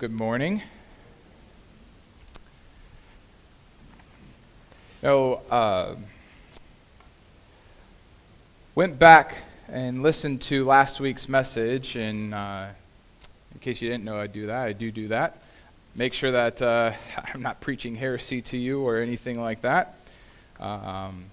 Good morning. No, uh, went back and listened to last week's message, and uh, in case you didn't know I do that, I do do that. Make sure that uh, I'm not preaching heresy to you or anything like that. Um,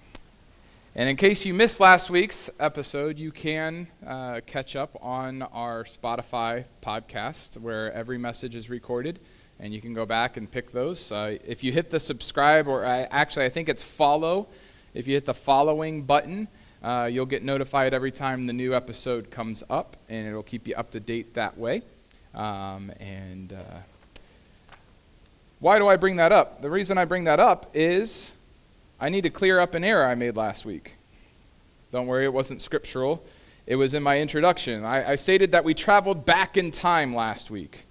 and in case you missed last week's episode, you can uh, catch up on our Spotify podcast where every message is recorded, and you can go back and pick those. Uh, if you hit the subscribe, or I, actually, I think it's follow, if you hit the following button, uh, you'll get notified every time the new episode comes up, and it'll keep you up to date that way. Um, and uh, why do I bring that up? The reason I bring that up is I need to clear up an error I made last week. Don't worry, it wasn't scriptural. It was in my introduction. I, I, stated that we traveled back in time last week.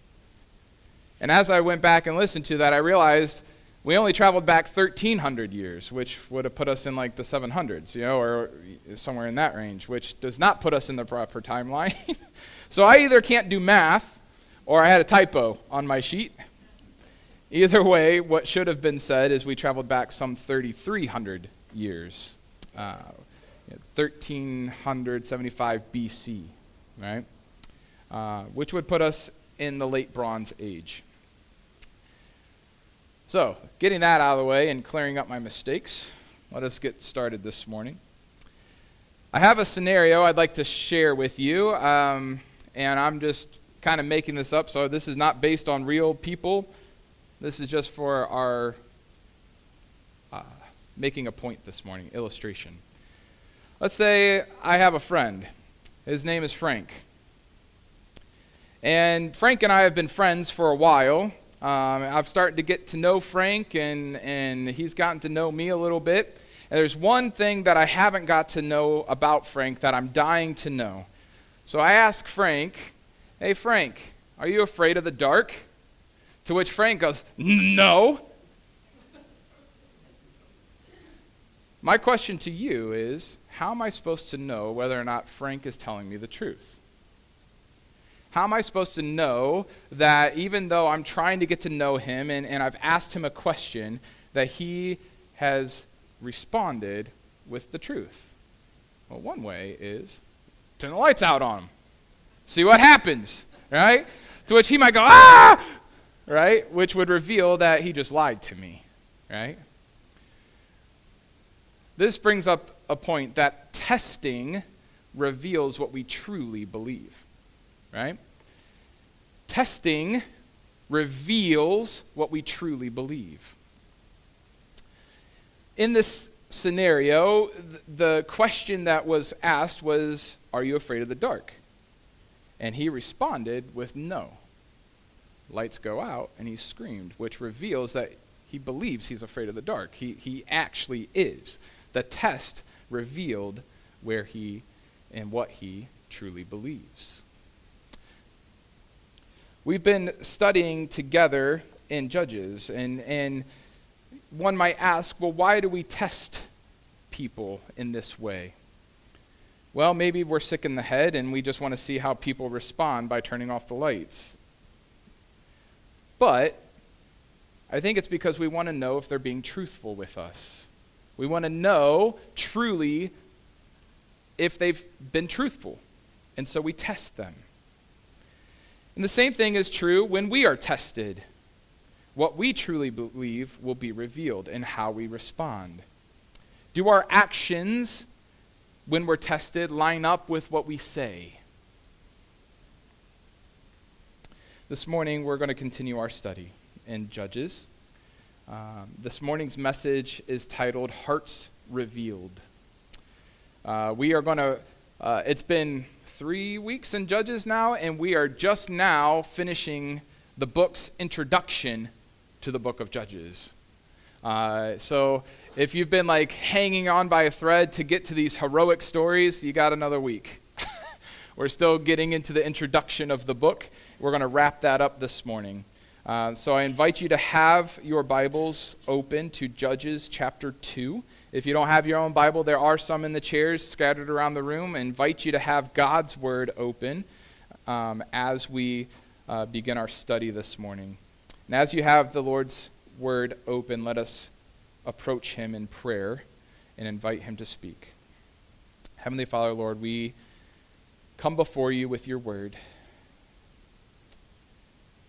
And as I went back and listened to that, I realized we only traveled back 1,300 years, which would have put us in like the 700s, you know, or somewhere in that range, which does not put us in the proper timeline. so I either can't do math or I had a typo on my sheet. Either way, what should have been said is we traveled back some 3,300 years, uh, 1375 BC, right? Uh, which would put us in the late Bronze Age. So, getting that out of the way and clearing up my mistakes, let us get started this morning. I have a scenario I'd like to share with you, um, and I'm just kind of making this up, so this is not based on real people. This is just for our uh, making a point this morning, illustration. Let's say I have a friend. His name is Frank. And Frank and I have been friends for a while. Um, I've started to get to know Frank, and, and he's gotten to know me a little bit. And there's one thing that I haven't got to know about Frank that I'm dying to know. So I ask Frank, Hey, Frank, are you afraid of the dark? To which Frank goes, No. My question to you is how am I supposed to know whether or not Frank is telling me the truth? How am I supposed to know that even though I'm trying to get to know him and, and I've asked him a question, that he has responded with the truth? Well, one way is turn the lights out on him. See what happens, right? To which he might go, ah! Right? Which would reveal that he just lied to me, right? This brings up a point that testing reveals what we truly believe, right? Testing reveals what we truly believe. In this scenario, the question that was asked was, Are you afraid of the dark? And he responded with no lights go out, and he screamed, which reveals that he believes he's afraid of the dark. He, he actually is. The test revealed where he and what he truly believes. We've been studying together in Judges, and, and one might ask, well, why do we test people in this way? Well, maybe we're sick in the head and we just want to see how people respond by turning off the lights. But I think it's because we want to know if they're being truthful with us. We want to know truly if they've been truthful. And so we test them. And the same thing is true when we are tested. What we truly believe will be revealed in how we respond. Do our actions, when we're tested, line up with what we say? This morning, we're going to continue our study in Judges. Um, this morning's message is titled Hearts Revealed. Uh, we are going to, uh, it's been three weeks in Judges now, and we are just now finishing the book's introduction to the book of Judges. Uh, so if you've been like hanging on by a thread to get to these heroic stories, you got another week. We're still getting into the introduction of the book. We're going to wrap that up this morning. Uh, so I invite you to have your Bibles open to Judges chapter 2. If you don't have your own Bible, there are some in the chairs scattered around the room. I invite you to have God's Word open um, as we uh, begin our study this morning. And as you have the Lord's word open, let us approach him in prayer and invite him to speak. Heavenly Father, Lord, we come before you with your word.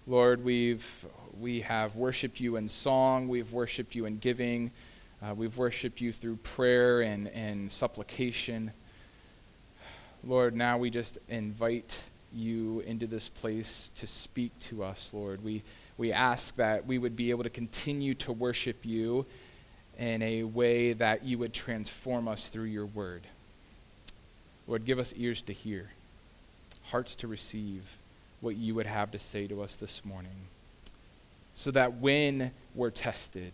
Lord, we've, we have worshiped you in song, we've worshiped you in giving, uh, we've worshiped you through prayer and, and supplication. Lord, now we just invite you into this place to speak to us, Lord. We, we ask that we would be able to continue to worship you in a way that you would transform us through your word. Lord, give us ears to hear, hearts to receive what you would have to say to us this morning, so that when we're tested,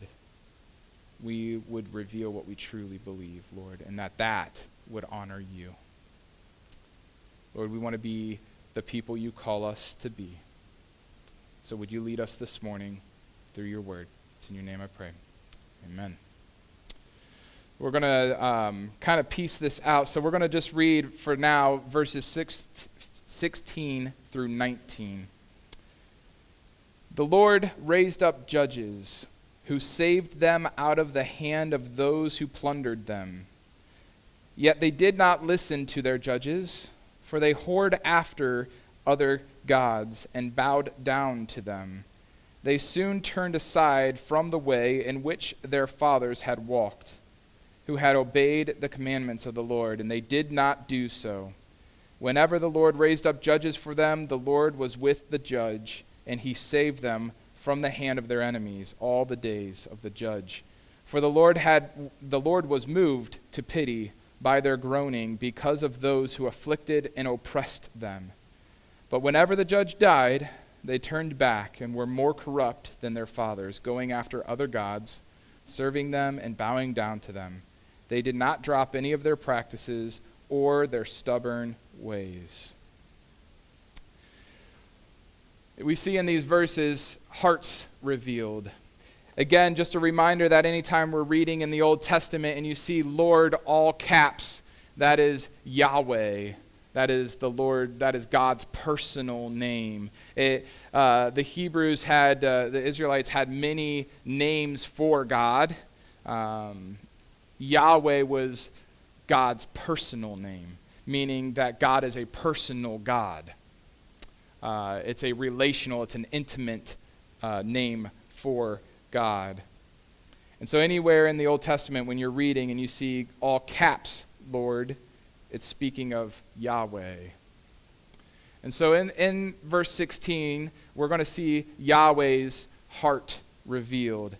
we would reveal what we truly believe, Lord, and that that would honor you. Lord, we want to be the people you call us to be. So would you lead us this morning through your word? It's in your name I pray. Amen. We're going to um, kind of piece this out. So we're going to just read for now verses six, 16 through 19. The Lord raised up judges who saved them out of the hand of those who plundered them. Yet they did not listen to their judges for they whored after other gods and bowed down to them. They soon turned aside from the way in which their fathers had walked, who had obeyed the commandments of the Lord, and they did not do so. Whenever the Lord raised up judges for them, the Lord was with the judge, and he saved them from the hand of their enemies all the days of the judge. For the Lord had the Lord was moved to pity by their groaning because of those who afflicted and oppressed them. But whenever the judge died, they turned back and were more corrupt than their fathers, going after other gods, serving them and bowing down to them. They did not drop any of their practices or their stubborn ways. We see in these verses hearts revealed. Again, just a reminder that anytime we're reading in the Old Testament and you see Lord all caps, that is Yahweh. That is the Lord, that is God's personal name. It, uh, the Hebrews had, uh, the Israelites had many names for God. Um, Yahweh was God's personal name, meaning that God is a personal God. Uh, it's a relational, it's an intimate uh, name for God. And so, anywhere in the Old Testament, when you're reading and you see all caps, Lord, it's speaking of Yahweh. And so, in, in verse 16, we're going to see Yahweh's heart revealed.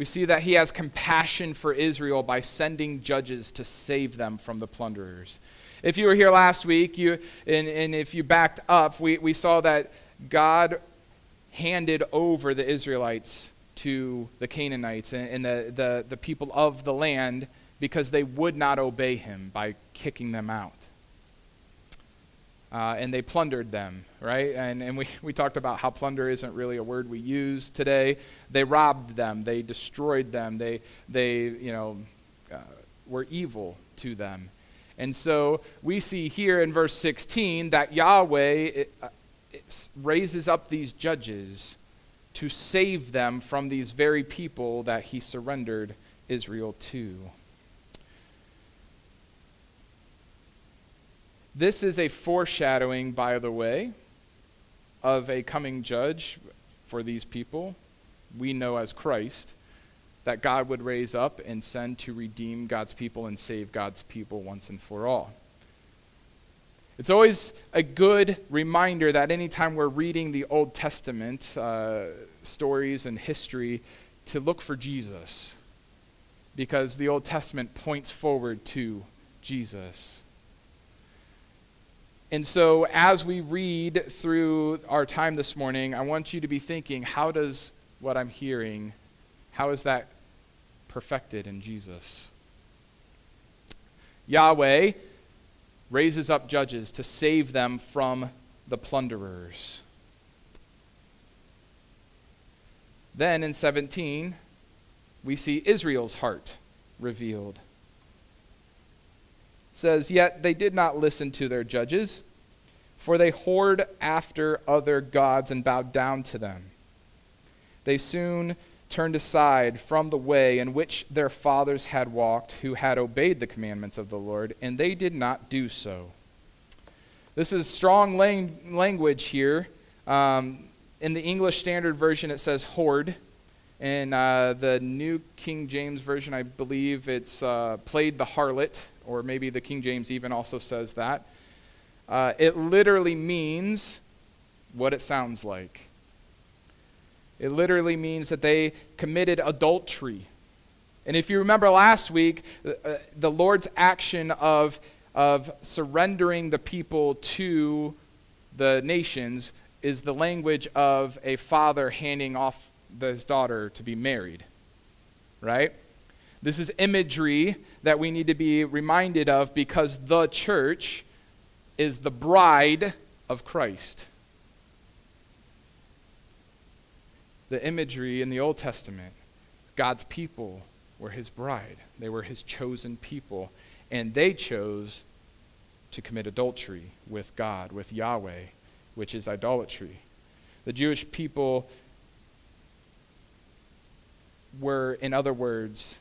We see that he has compassion for Israel by sending judges to save them from the plunderers. If you were here last week, you, and, and if you backed up, we, we saw that God handed over the Israelites to the Canaanites and, and the, the, the people of the land because they would not obey him by kicking them out. Uh, and they plundered them, right? And, and we, we talked about how plunder isn't really a word we use today. They robbed them, they destroyed them, they, they you know, uh, were evil to them. And so we see here in verse 16 that Yahweh uh, raises up these judges to save them from these very people that he surrendered Israel to. This is a foreshadowing, by the way, of a coming judge for these people we know as Christ that God would raise up and send to redeem God's people and save God's people once and for all. It's always a good reminder that anytime we're reading the Old Testament uh, stories and history, to look for Jesus. Because the Old Testament points forward to Jesus. And so, as we read through our time this morning, I want you to be thinking how does what I'm hearing, how is that perfected in Jesus? Yahweh raises up judges to save them from the plunderers. Then in 17, we see Israel's heart revealed. Says, Yet they did not listen to their judges, for they whored after other gods and bowed down to them. They soon turned aside from the way in which their fathers had walked, who had obeyed the commandments of the Lord, and they did not do so. This is strong lang- language here. Um, in the English Standard Version, it says whored. In uh, the New King James Version, I believe it's uh, played the harlot, or maybe the King James even also says that. Uh, it literally means what it sounds like. It literally means that they committed adultery. And if you remember last week, uh, the Lord's action of, of surrendering the people to the nations is the language of a father handing off his daughter to be married. Right? This is imagery that we need to be reminded of because the church is the bride of Christ. The imagery in the Old Testament, God's people were his bride, they were his chosen people, and they chose to commit adultery with God, with Yahweh, which is idolatry. The Jewish people were, in other words,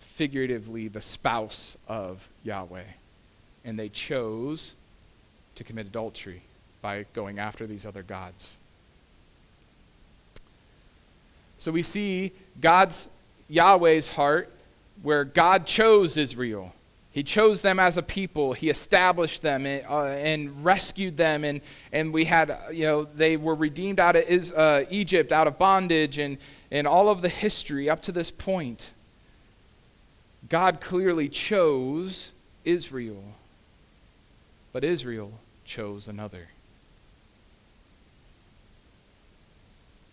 figuratively the spouse of Yahweh and they chose to commit adultery by going after these other gods. So we see God's, Yahweh's heart, where God chose Israel. He chose them as a people. He established them and, uh, and rescued them. And, and we had, you know, they were redeemed out of uh, Egypt, out of bondage, and, and all of the history up to this point. God clearly chose Israel. But Israel chose another.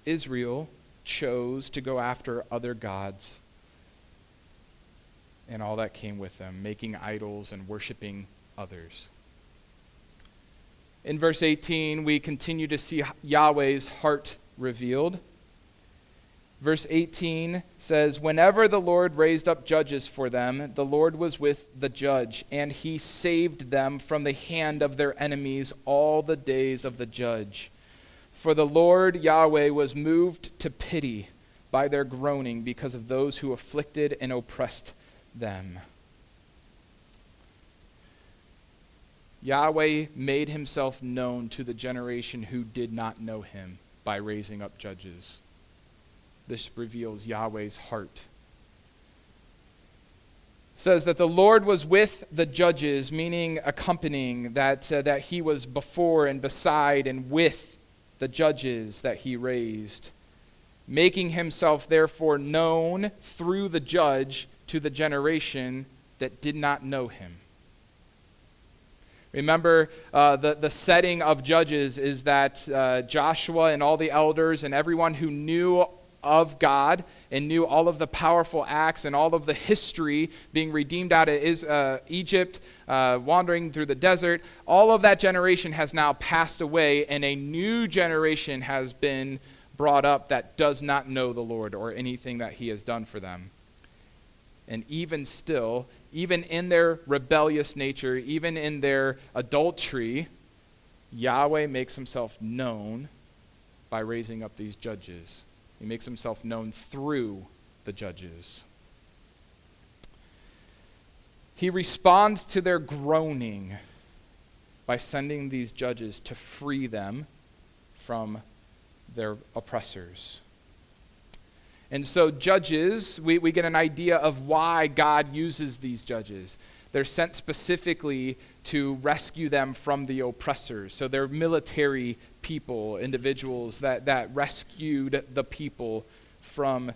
Israel chose to go after other gods and all that came with them, making idols and worshiping others. In verse 18, we continue to see Yahweh's heart revealed. Verse 18 says, Whenever the Lord raised up judges for them, the Lord was with the judge, and he saved them from the hand of their enemies all the days of the judge. For the Lord Yahweh was moved to pity by their groaning because of those who afflicted and oppressed them. Yahweh made himself known to the generation who did not know him by raising up judges. This reveals Yahweh's heart. Says that the Lord was with the judges, meaning accompanying, that, uh, that he was before and beside and with the judges that he raised, making himself therefore known through the judge to the generation that did not know him. Remember, uh, the, the setting of Judges is that uh, Joshua and all the elders and everyone who knew of God and knew all of the powerful acts and all of the history being redeemed out of uh, Egypt, uh, wandering through the desert, all of that generation has now passed away, and a new generation has been brought up that does not know the Lord or anything that He has done for them. And even still, even in their rebellious nature, even in their adultery, Yahweh makes Himself known by raising up these judges. He makes himself known through the judges. He responds to their groaning by sending these judges to free them from their oppressors. And so, judges, we, we get an idea of why God uses these judges. They're sent specifically to rescue them from the oppressors. So they're military people, individuals that, that rescued the people from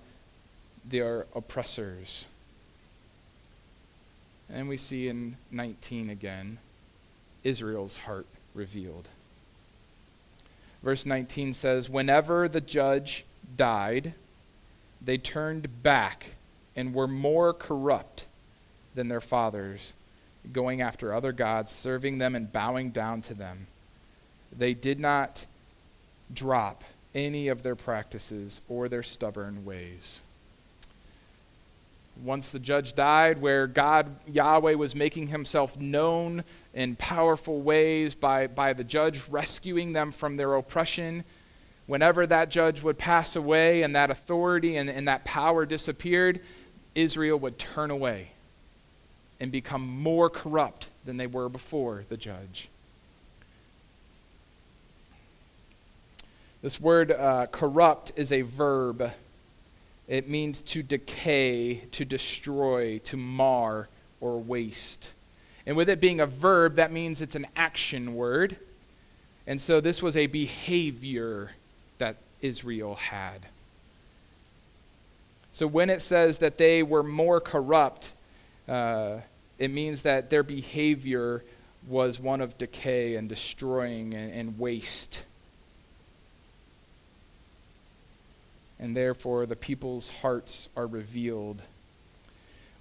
their oppressors. And we see in 19 again Israel's heart revealed. Verse 19 says, Whenever the judge died, they turned back and were more corrupt than their fathers, going after other gods, serving them and bowing down to them. They did not drop any of their practices or their stubborn ways. Once the judge died, where God, Yahweh, was making himself known in powerful ways by, by the judge rescuing them from their oppression. Whenever that judge would pass away and that authority and, and that power disappeared, Israel would turn away and become more corrupt than they were before the judge. This word uh, corrupt is a verb. It means to decay, to destroy, to mar, or waste. And with it being a verb, that means it's an action word. And so this was a behavior Israel had. So when it says that they were more corrupt, uh, it means that their behavior was one of decay and destroying and, and waste. And therefore, the people's hearts are revealed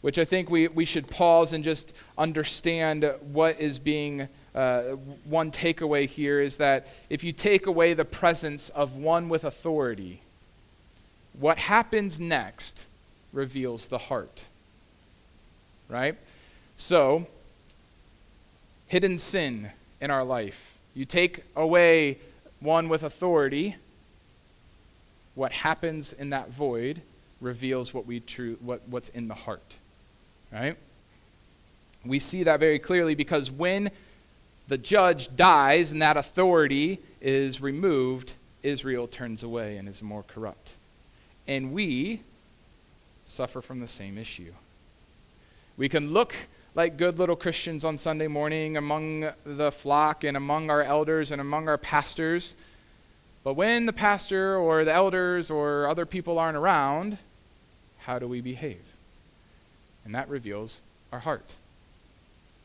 which I think we, we should pause and just understand what is being. Uh, one takeaway here is that if you take away the presence of one with authority, what happens next reveals the heart. Right? So, hidden sin in our life. You take away one with authority, what happens in that void reveals what we true what, what's in the heart right? We see that very clearly because when the judge dies and that authority is removed, Israel turns away and is more corrupt. And we suffer from the same issue. We can look like good little Christians on Sunday morning among the flock and among our elders and among our pastors. But when the pastor or the elders or other people aren't around, how do we behave? And that reveals our heart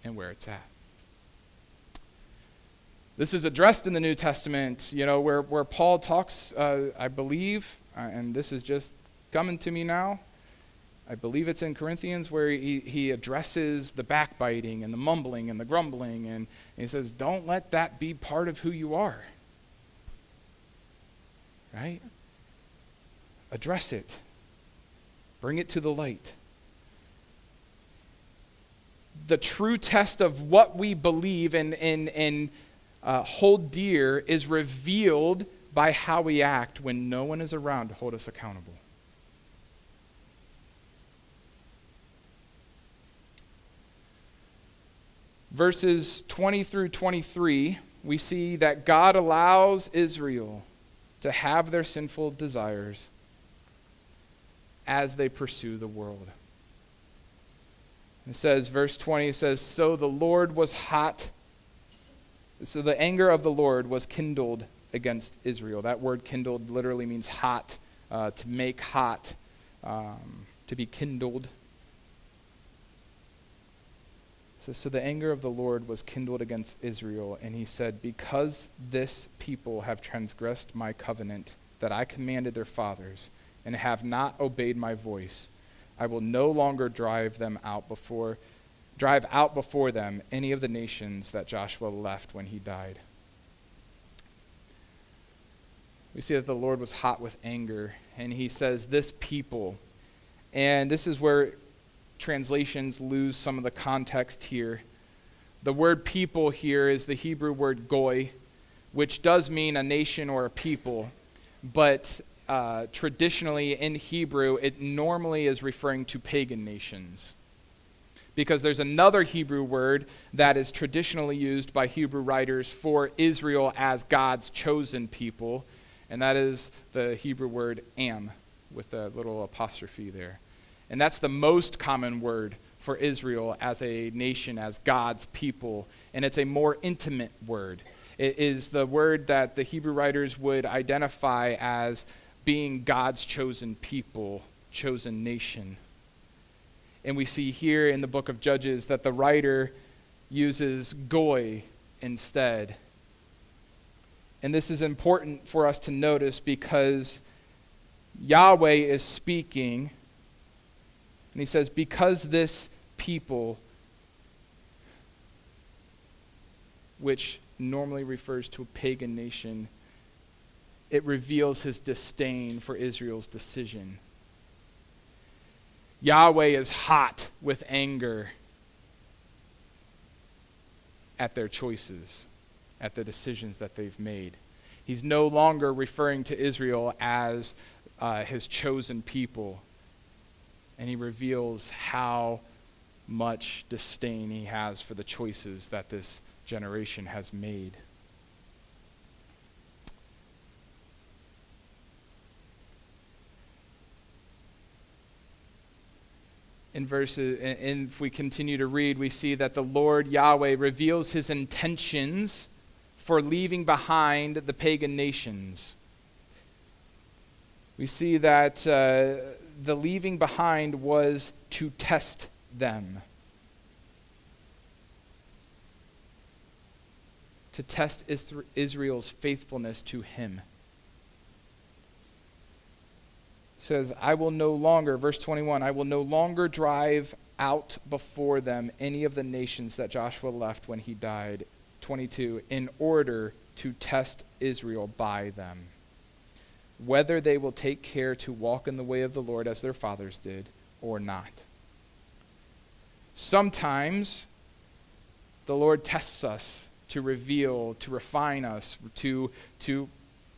and where it's at. This is addressed in the New Testament, you know, where, where Paul talks, uh, I believe, uh, and this is just coming to me now. I believe it's in Corinthians where he, he addresses the backbiting and the mumbling and the grumbling, and, he says, Don't let that be part of who you are. Right? Address it, bring it to the light the true test of what we believe and, and, and uh, hold dear is revealed by how we act when no one is around to hold us accountable. Verses 20 through 23, we see that God allows Israel to have their sinful desires as they pursue the world. It says, verse 20 says, So the Lord was hot. So the anger of the Lord was kindled against Israel. That word kindled literally means hot, uh, to make hot, um, to be kindled. So, so the anger of the Lord was kindled against Israel, and he said, Because this people have transgressed my covenant that I commanded their fathers, and have not obeyed my voice, I will no longer drive them out before drive out before them any of the nations that Joshua left when he died. We see that the Lord was hot with anger, and he says, This people. And this is where translations lose some of the context here. The word people here is the Hebrew word goy, which does mean a nation or a people, but uh, traditionally in Hebrew, it normally is referring to pagan nations. Because there's another Hebrew word that is traditionally used by Hebrew writers for Israel as God's chosen people, and that is the Hebrew word am, with a little apostrophe there. And that's the most common word for Israel as a nation, as God's people, and it's a more intimate word. It is the word that the Hebrew writers would identify as being God's chosen people, chosen nation. And we see here in the book of Judges that the writer uses goy instead. And this is important for us to notice because Yahweh is speaking, and he says, Because this people, which normally refers to a pagan nation, it reveals his disdain for Israel's decision. Yahweh is hot with anger. at their choices, at the decisions that they've made. He's no longer referring to Israel as uh, his chosen people. And he reveals how much disdain he has for the choices that this generation has made. In verses and if we continue to read we see that the lord yahweh reveals his intentions for leaving behind the pagan nations. We see that uh, the leaving behind was to test them. To test israel's faithfulness to him says, I will no longer, verse 21, I will no longer drive out before them any of the nations that Joshua left when he died. 22, in order to test Israel by them, whether they will take care to walk in the way of the Lord as their fathers did or not. Sometimes the Lord tests us to reveal, to refine us, to, to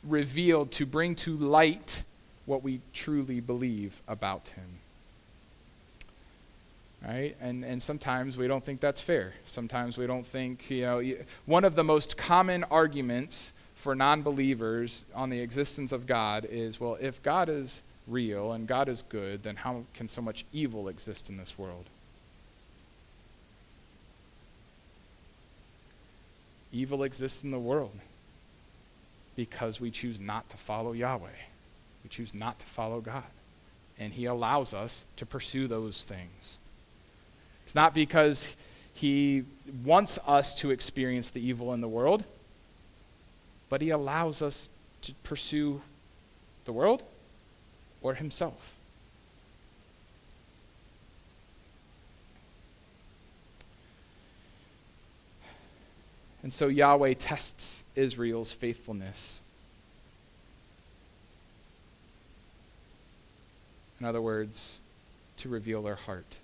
reveal, to bring to light what we truly believe about him. Right? And, and sometimes we don't think that's fair. Sometimes we don't think, you know, one of the most common arguments for non believers on the existence of God is well, if God is real and God is good, then how can so much evil exist in this world? Evil exists in the world because we choose not to follow Yahweh. We choose not to follow God. And He allows us to pursue those things. It's not because He wants us to experience the evil in the world, but He allows us to pursue the world or Himself. And so Yahweh tests Israel's faithfulness In other words, to reveal their heart.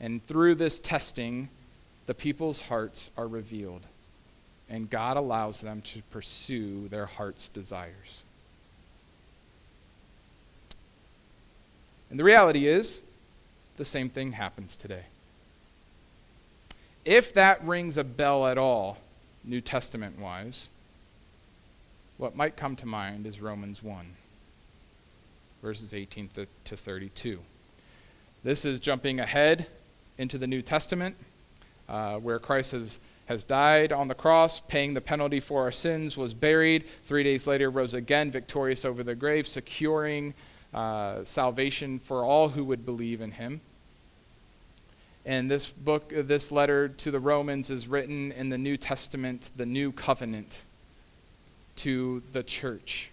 And through this testing, the people's hearts are revealed. And God allows them to pursue their heart's desires. And the reality is, the same thing happens today. If that rings a bell at all, New Testament wise, what might come to mind is Romans 1 verses 18 to 32. This is jumping ahead into the New Testament, uh, where Christ has, has died on the cross, paying the penalty for our sins, was buried, three days later rose again, victorious over the grave, securing uh, salvation for all who would believe in him. And this book, this letter to the Romans is written in the New Testament, the New Covenant, to the church.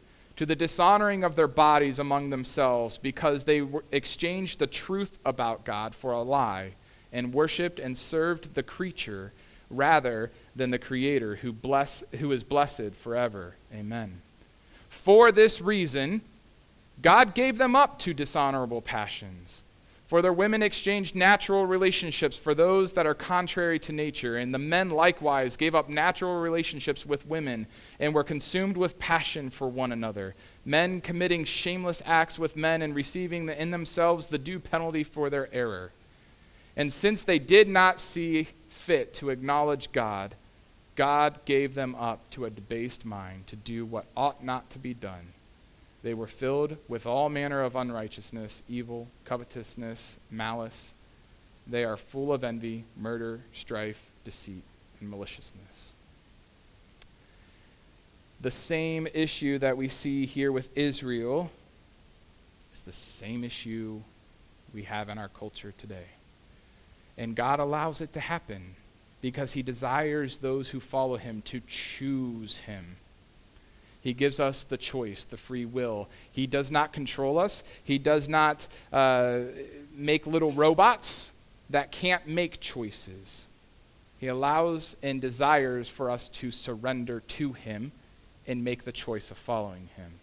to the dishonoring of their bodies among themselves because they exchanged the truth about God for a lie and worshiped and served the creature rather than the creator who bless who is blessed forever. Amen. For this reason God gave them up to dishonorable passions for their women exchanged natural relationships for those that are contrary to nature, and the men likewise gave up natural relationships with women and were consumed with passion for one another, men committing shameless acts with men and receiving in themselves the due penalty for their error. And since they did not see fit to acknowledge God, God gave them up to a debased mind to do what ought not to be done. They were filled with all manner of unrighteousness, evil, covetousness, malice. They are full of envy, murder, strife, deceit, and maliciousness. The same issue that we see here with Israel is the same issue we have in our culture today. And God allows it to happen because He desires those who follow Him to choose Him. He gives us the choice, the free will. He does not control us. He does not uh, make little robots that can't make choices. He allows and desires for us to surrender to Him and make the choice of following Him.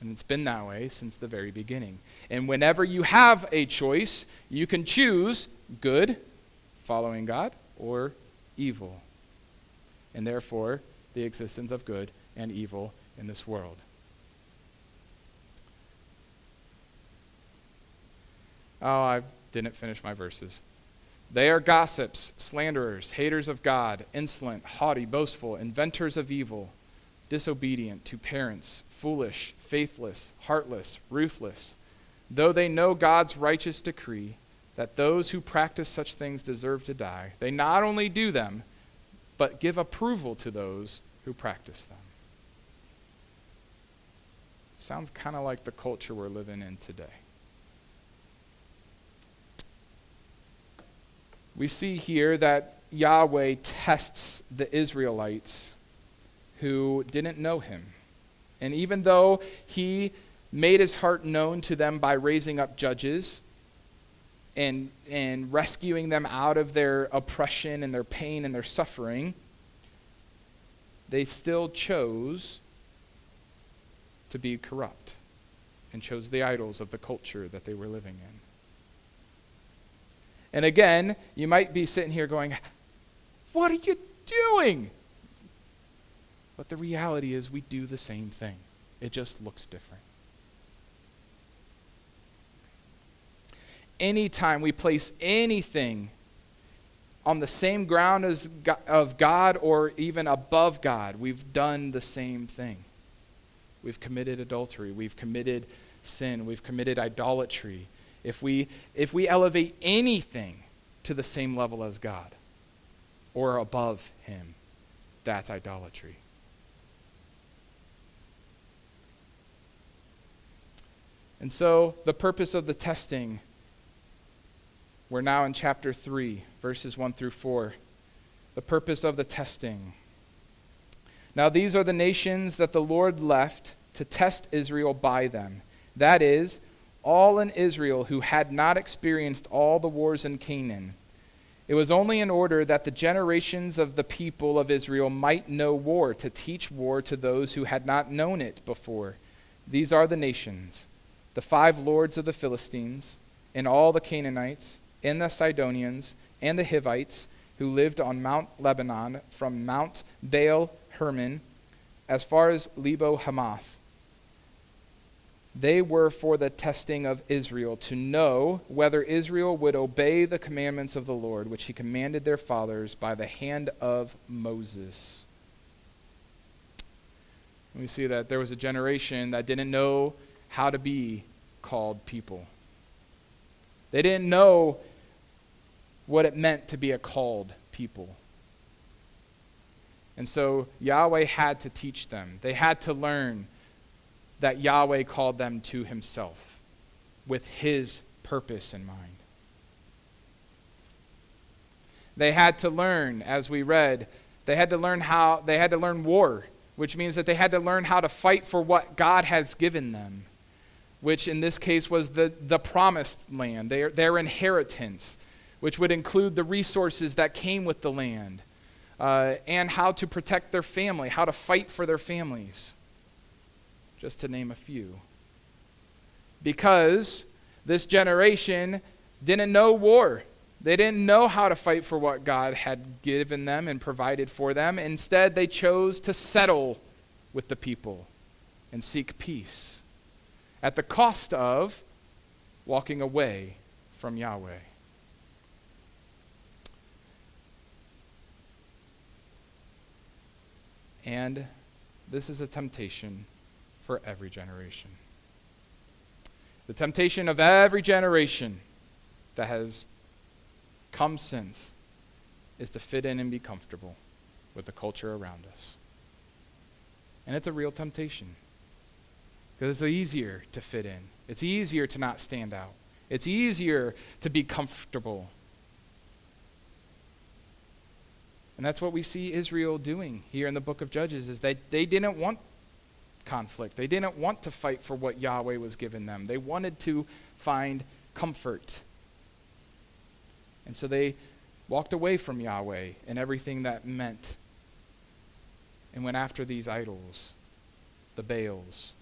And it's been that way since the very beginning. And whenever you have a choice, you can choose good, following God, or evil. And therefore, the existence of good and evil in this world. Oh, I didn't finish my verses. They are gossips, slanderers, haters of God, insolent, haughty, boastful, inventors of evil disobedient to parents, foolish, faithless, heartless, ruthless, though they know God's righteous decree that those who practice such things deserve to die, they not only do them, but give approval to those who practice them. Sounds kind of like the culture we're living in today. We see here that Yahweh tests the Israelites who didn't know him. And even though he made his heart known to them by raising up judges and, and rescuing them out of their oppression and their pain and their suffering, they still chose to be corrupt and chose the idols of the culture that they were living in. And again, you might be sitting here going, What are you doing? But the reality is, we do the same thing, it just looks different. Anytime we place anything on the same ground as God, of God or even above God, we've done the same thing. We've committed adultery, we've committed sin, we've committed idolatry. If we, if we elevate anything to the same level as God or above Him, that's idolatry. And so, the purpose of the testing, we're now in chapter 3, verses 1 through 4. The purpose of the testing. Now, these are the nations that the Lord left to test Israel by them. That is, all in Israel who had not experienced all the wars in Canaan. It was only in order that the generations of the people of Israel might know war, to teach war to those who had not known it before. These are the nations the five lords of the Philistines, and all the Canaanites, and the Sidonians, and the Hivites, who lived on Mount Lebanon, from Mount Baal Hermon as far as Lebo Hamath. They were for the testing of Israel, to know whether Israel would obey the commandments of the Lord, which he commanded their fathers by the hand of Moses. We see that there was a generation that didn't know how to be called people. They didn't know what it meant to be a called people. And so Yahweh had to teach them. They had to learn that Yahweh called them to himself with his purpose in mind. They had to learn, as we read, they had to learn how, they had to learn war, which means that they had to learn how to fight for what God has given them which in this case was the, the promised land, their, their inheritance, which would include the resources that came with the land, uh, and how to protect their family, how to fight for their families, just to name a few. Because this generation didn't know war. They didn't know how to fight for what God had given them and provided for them. Instead, they chose to settle with the people and seek peace at the cost of walking away from Yahweh. And this is a temptation for every generation. The temptation of every generation that has come since is to fit in and be comfortable with the culture around us. And it's a real temptation because it's easier to fit in, it's easier to not stand out, it's easier to be comfortable. And that's what we see Israel doing here in the book of Judges is that they didn't want conflict. They didn't want to fight for what Yahweh was giving them. They wanted to find comfort. And so they walked away from Yahweh and everything that meant and went after these idols, the Baals.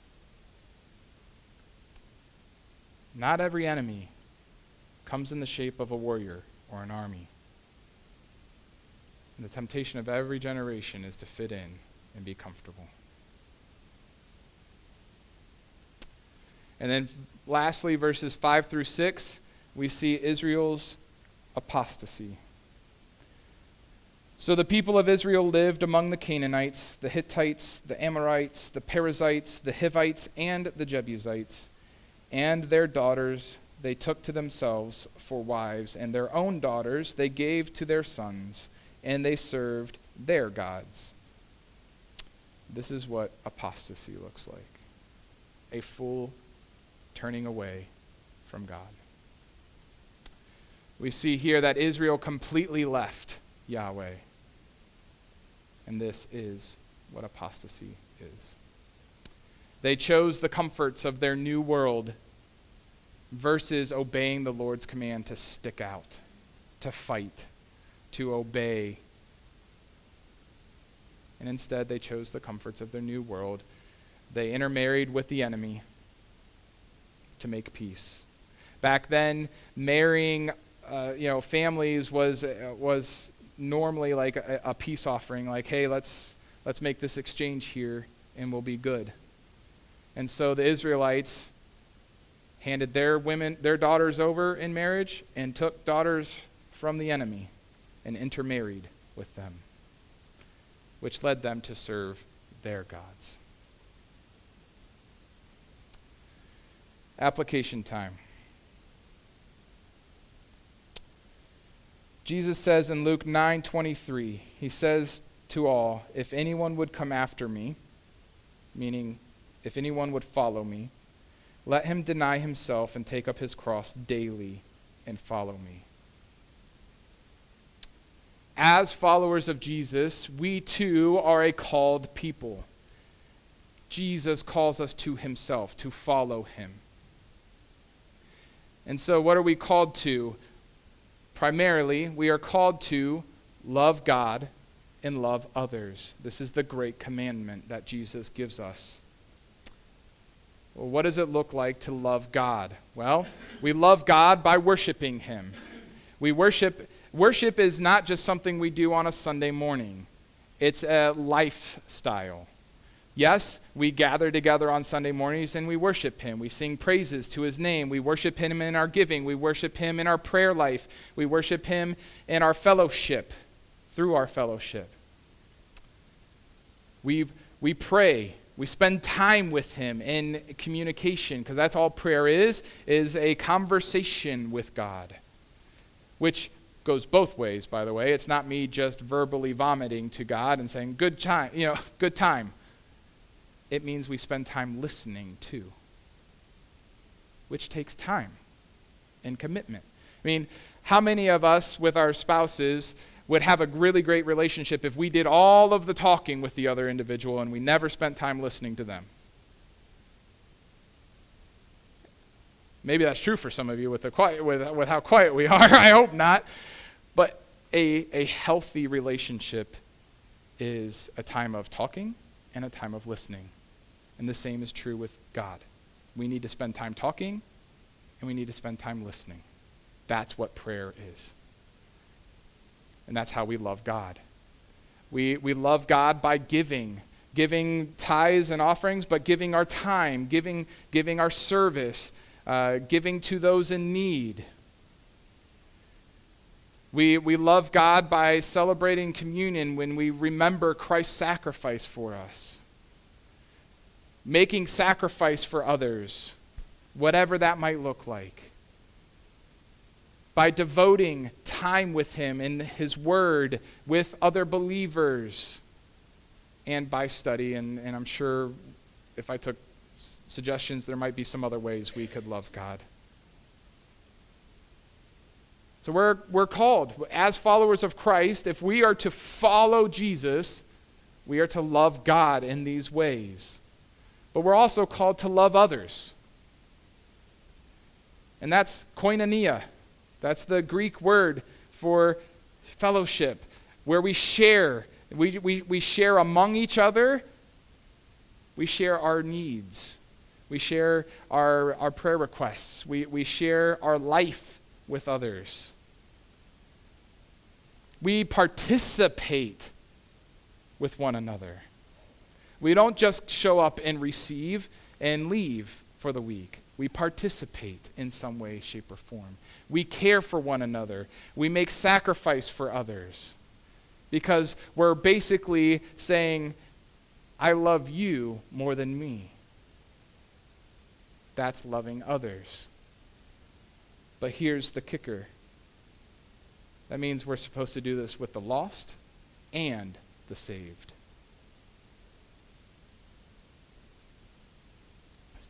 Not every enemy comes in the shape of a warrior or an army. And the temptation of every generation is to fit in and be comfortable. And then lastly, verses 5 through 6, we see Israel's apostasy. So the people of Israel lived among the Canaanites, the Hittites, the Amorites, the Perizzites, the Hivites, and the Jebusites. And their daughters they took to themselves for wives, and their own daughters they gave to their sons, and they served their gods. This is what apostasy looks like a full turning away from God. We see here that Israel completely left Yahweh. And this is what apostasy is. They chose the comforts of their new world versus obeying the Lord's command to stick out, to fight, to obey. And instead, they chose the comforts of their new world. They intermarried with the enemy to make peace. Back then, marrying uh, you know, families was, uh, was normally like a, a peace offering, like, hey, let's, let's make this exchange here and we'll be good. And so the Israelites handed their women, their daughters over in marriage and took daughters from the enemy and intermarried with them, which led them to serve their gods. Application time. Jesus says in Luke 9:23, he says to all, "If anyone would come after me, meaning if anyone would follow me, let him deny himself and take up his cross daily and follow me." As followers of Jesus, we too are a called people. Jesus calls us to himself, to follow him. And so, what are we called to? Primarily, we are called to love God and love others. This is the great commandment that Jesus gives us. Well, what does it look like to love God? Well, we love God by worshiping Him. We worship, worship is not just something we do on a Sunday morning, it's a lifestyle. Yes, we gather together on Sunday mornings and we worship Him. We sing praises to His name. We worship Him in our giving. We worship Him in our prayer life. We worship Him in our fellowship, through our fellowship. We, we pray. We spend time with Him in communication, because that's all prayer is, is a conversation with God, which goes both ways, by the way. It's not me just verbally vomiting to God and saying, good time, you know, good time it means we spend time listening too, which takes time and commitment. I mean, how many of us with our spouses would have a really great relationship if we did all of the talking with the other individual and we never spent time listening to them? Maybe that's true for some of you with, the quiet, with, with how quiet we are. I hope not. A, a healthy relationship is a time of talking and a time of listening. And the same is true with God. We need to spend time talking, and we need to spend time listening. That's what prayer is. And that's how we love God. We, we love God by giving, giving tithes and offerings, but giving our time, giving, giving our service, uh, giving to those in need. We, we love God by celebrating communion when we remember Christ's sacrifice for us. Making sacrifice for others, whatever that might look like. By devoting time with Him in His Word, with other believers, and by study. And, and I'm sure if I took suggestions, there might be some other ways we could love God. So we're, we're called, as followers of Christ, if we are to follow Jesus, we are to love God in these ways. But we're also called to love others. And that's koinonia. That's the Greek word for fellowship, where we share. We, we, we share among each other, we share our needs, we share our, our prayer requests, we, we share our life with others. We participate with one another. We don't just show up and receive and leave for the week. We participate in some way, shape, or form. We care for one another. We make sacrifice for others. Because we're basically saying, I love you more than me. That's loving others. But here's the kicker that means we're supposed to do this with the lost and the saved.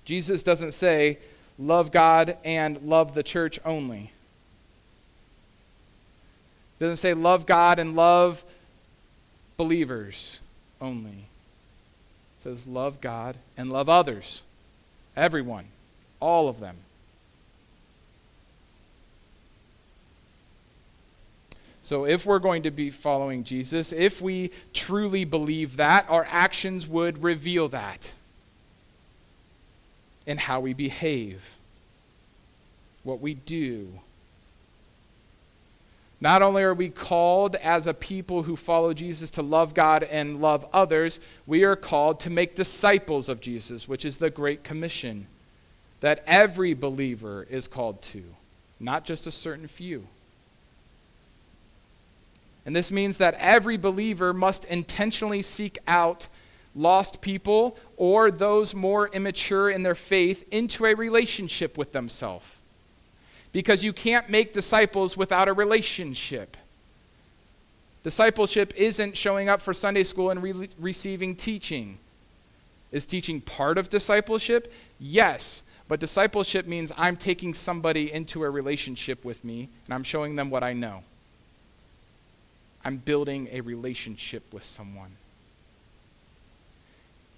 Jesus doesn't say, love God and love the church only. doesn't say love God and love believers only. It says love God and love others. Everyone. All of them. So, if we're going to be following Jesus, if we truly believe that, our actions would reveal that in how we behave, what we do. Not only are we called as a people who follow Jesus to love God and love others, we are called to make disciples of Jesus, which is the Great Commission that every believer is called to, not just a certain few. And this means that every believer must intentionally seek out lost people or those more immature in their faith into a relationship with themselves. Because you can't make disciples without a relationship. Discipleship isn't showing up for Sunday school and re- receiving teaching. Is teaching part of discipleship? Yes. But discipleship means I'm taking somebody into a relationship with me and I'm showing them what I know. I'm building a relationship with someone.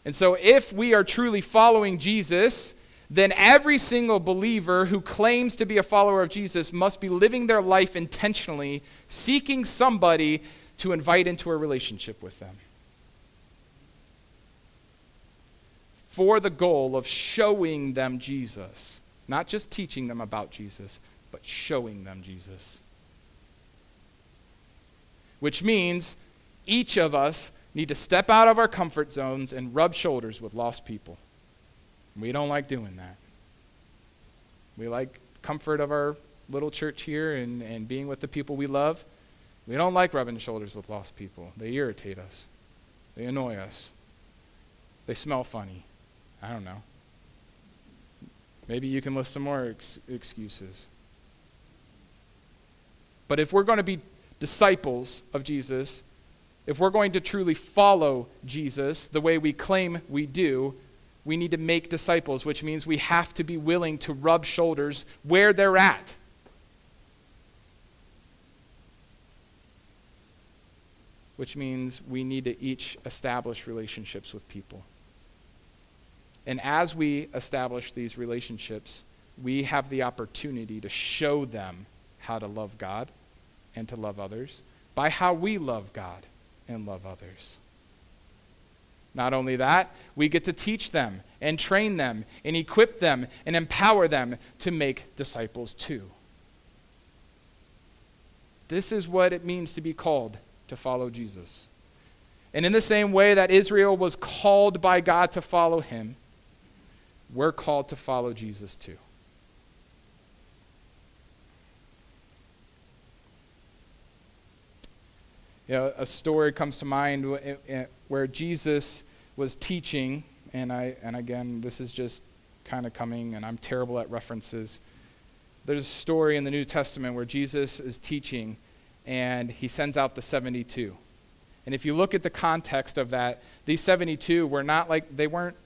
And so, if we are truly following Jesus, then every single believer who claims to be a follower of Jesus must be living their life intentionally, seeking somebody to invite into a relationship with them. For the goal of showing them Jesus. Not just teaching them about Jesus, but showing them Jesus which means each of us need to step out of our comfort zones and rub shoulders with lost people. We don't like doing that. We like comfort of our little church here and, and being with the people we love. We don't like rubbing shoulders with lost people. They irritate us, they annoy us, they smell funny. I don't know. Maybe you can list some more ex- excuses. But if we're going to be disciples of Jesus, if we're going to truly follow Jesus the way we claim we do, we need to make disciples, which means we have to be willing to rub shoulders where they're at. Which means we need to each establish relationships with people. And as we establish these relationships, we have the opportunity to show them how to love God and to love others by how we love God and love others. Not only that, we get to teach them and train them and equip them and empower them to make disciples too. This is what it means to be called to follow Jesus. And in the same way that Israel was called by God to follow him, we're called to follow Jesus too. You know, a story comes to mind where Jesus was teaching, and I and again, this is just kind of coming, and I'm terrible at references. There's a story in the New Testament where Jesus is teaching, and he sends out the 72. And if you look at the context of that, these 72 were not like, they weren't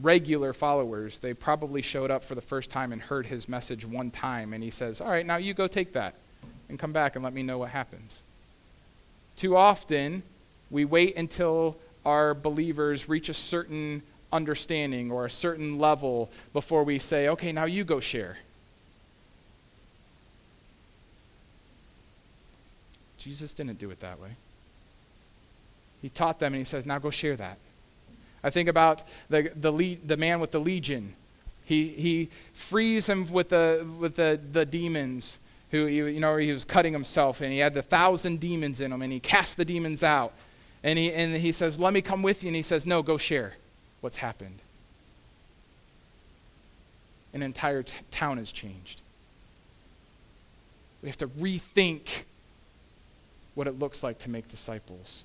regular followers. They probably showed up for the first time and heard his message one time, and he says, All right, now you go take that and come back and let me know what happens. Too often, we wait until our believers reach a certain understanding or a certain level before we say, Okay, now you go share. Jesus didn't do it that way. He taught them and he says, Now go share that. I think about the, the, the man with the legion. He, he frees him with, the, with the, the demons who, you know, he was cutting himself and he had the thousand demons in him and he cast the demons out. And he, and he says, Let me come with you. And he says, No, go share what's happened. An entire t- town has changed. We have to rethink what it looks like to make disciples.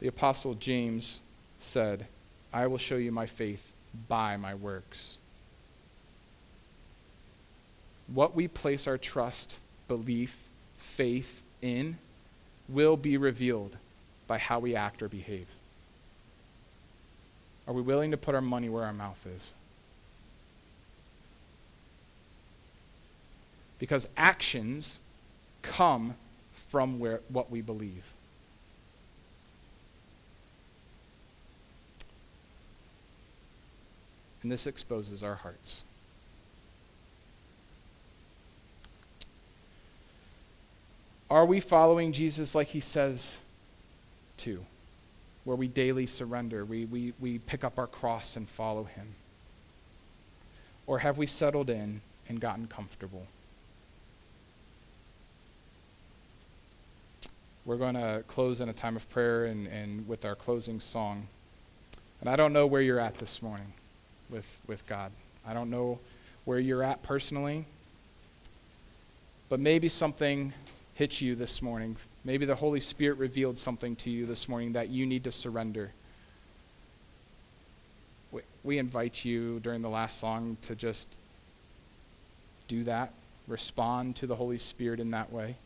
The Apostle James said, I will show you my faith by my works. What we place our trust, belief, faith in will be revealed by how we act or behave. Are we willing to put our money where our mouth is? Because actions come from where, what we believe. And this exposes our hearts. Are we following Jesus like he says to? Where we daily surrender, we, we, we pick up our cross and follow him? Or have we settled in and gotten comfortable? We're going to close in a time of prayer and, and with our closing song. And I don't know where you're at this morning with, with God. I don't know where you're at personally, but maybe something hit you this morning. Maybe the Holy Spirit revealed something to you this morning that you need to surrender. We, we invite you during the last song to just do that, respond to the Holy Spirit in that way.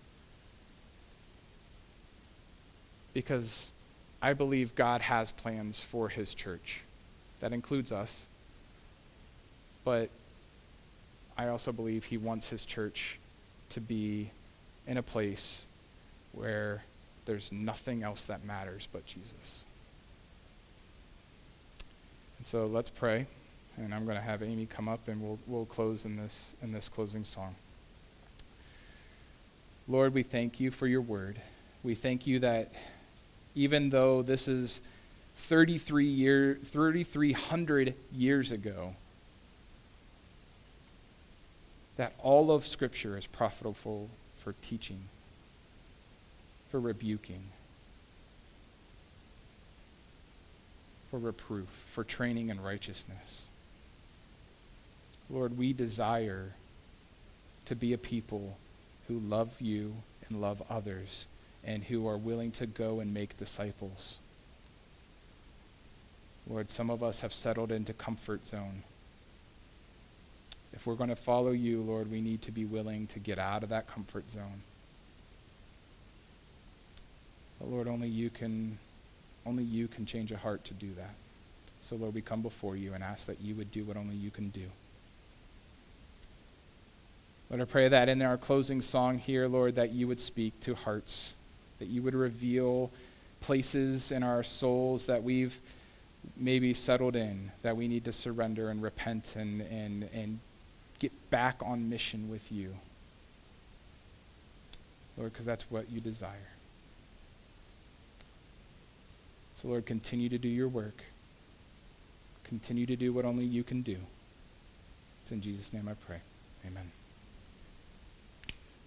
Because I believe God has plans for His church. That includes us. But I also believe he wants his church to be in a place where there's nothing else that matters but Jesus. And so let's pray, and I'm going to have Amy come up, and we'll, we'll close in this, in this closing song. Lord, we thank you for your word. We thank you that even though this is 33 year, 3,300 years ago, that all of Scripture is profitable for teaching, for rebuking, for reproof, for training in righteousness. Lord, we desire to be a people who love you and love others and who are willing to go and make disciples. Lord, some of us have settled into comfort zone. If we're going to follow you, Lord, we need to be willing to get out of that comfort zone. But Lord, only you can only you can change a heart to do that. So Lord, we come before you and ask that you would do what only you can do. Lord, I pray that in our closing song here, Lord, that you would speak to hearts, that you would reveal places in our souls that we've maybe settled in, that we need to surrender and repent and, and, and get back on mission with you. Lord, because that's what you desire. So, Lord, continue to do your work. Continue to do what only you can do. It's in Jesus' name I pray. Amen.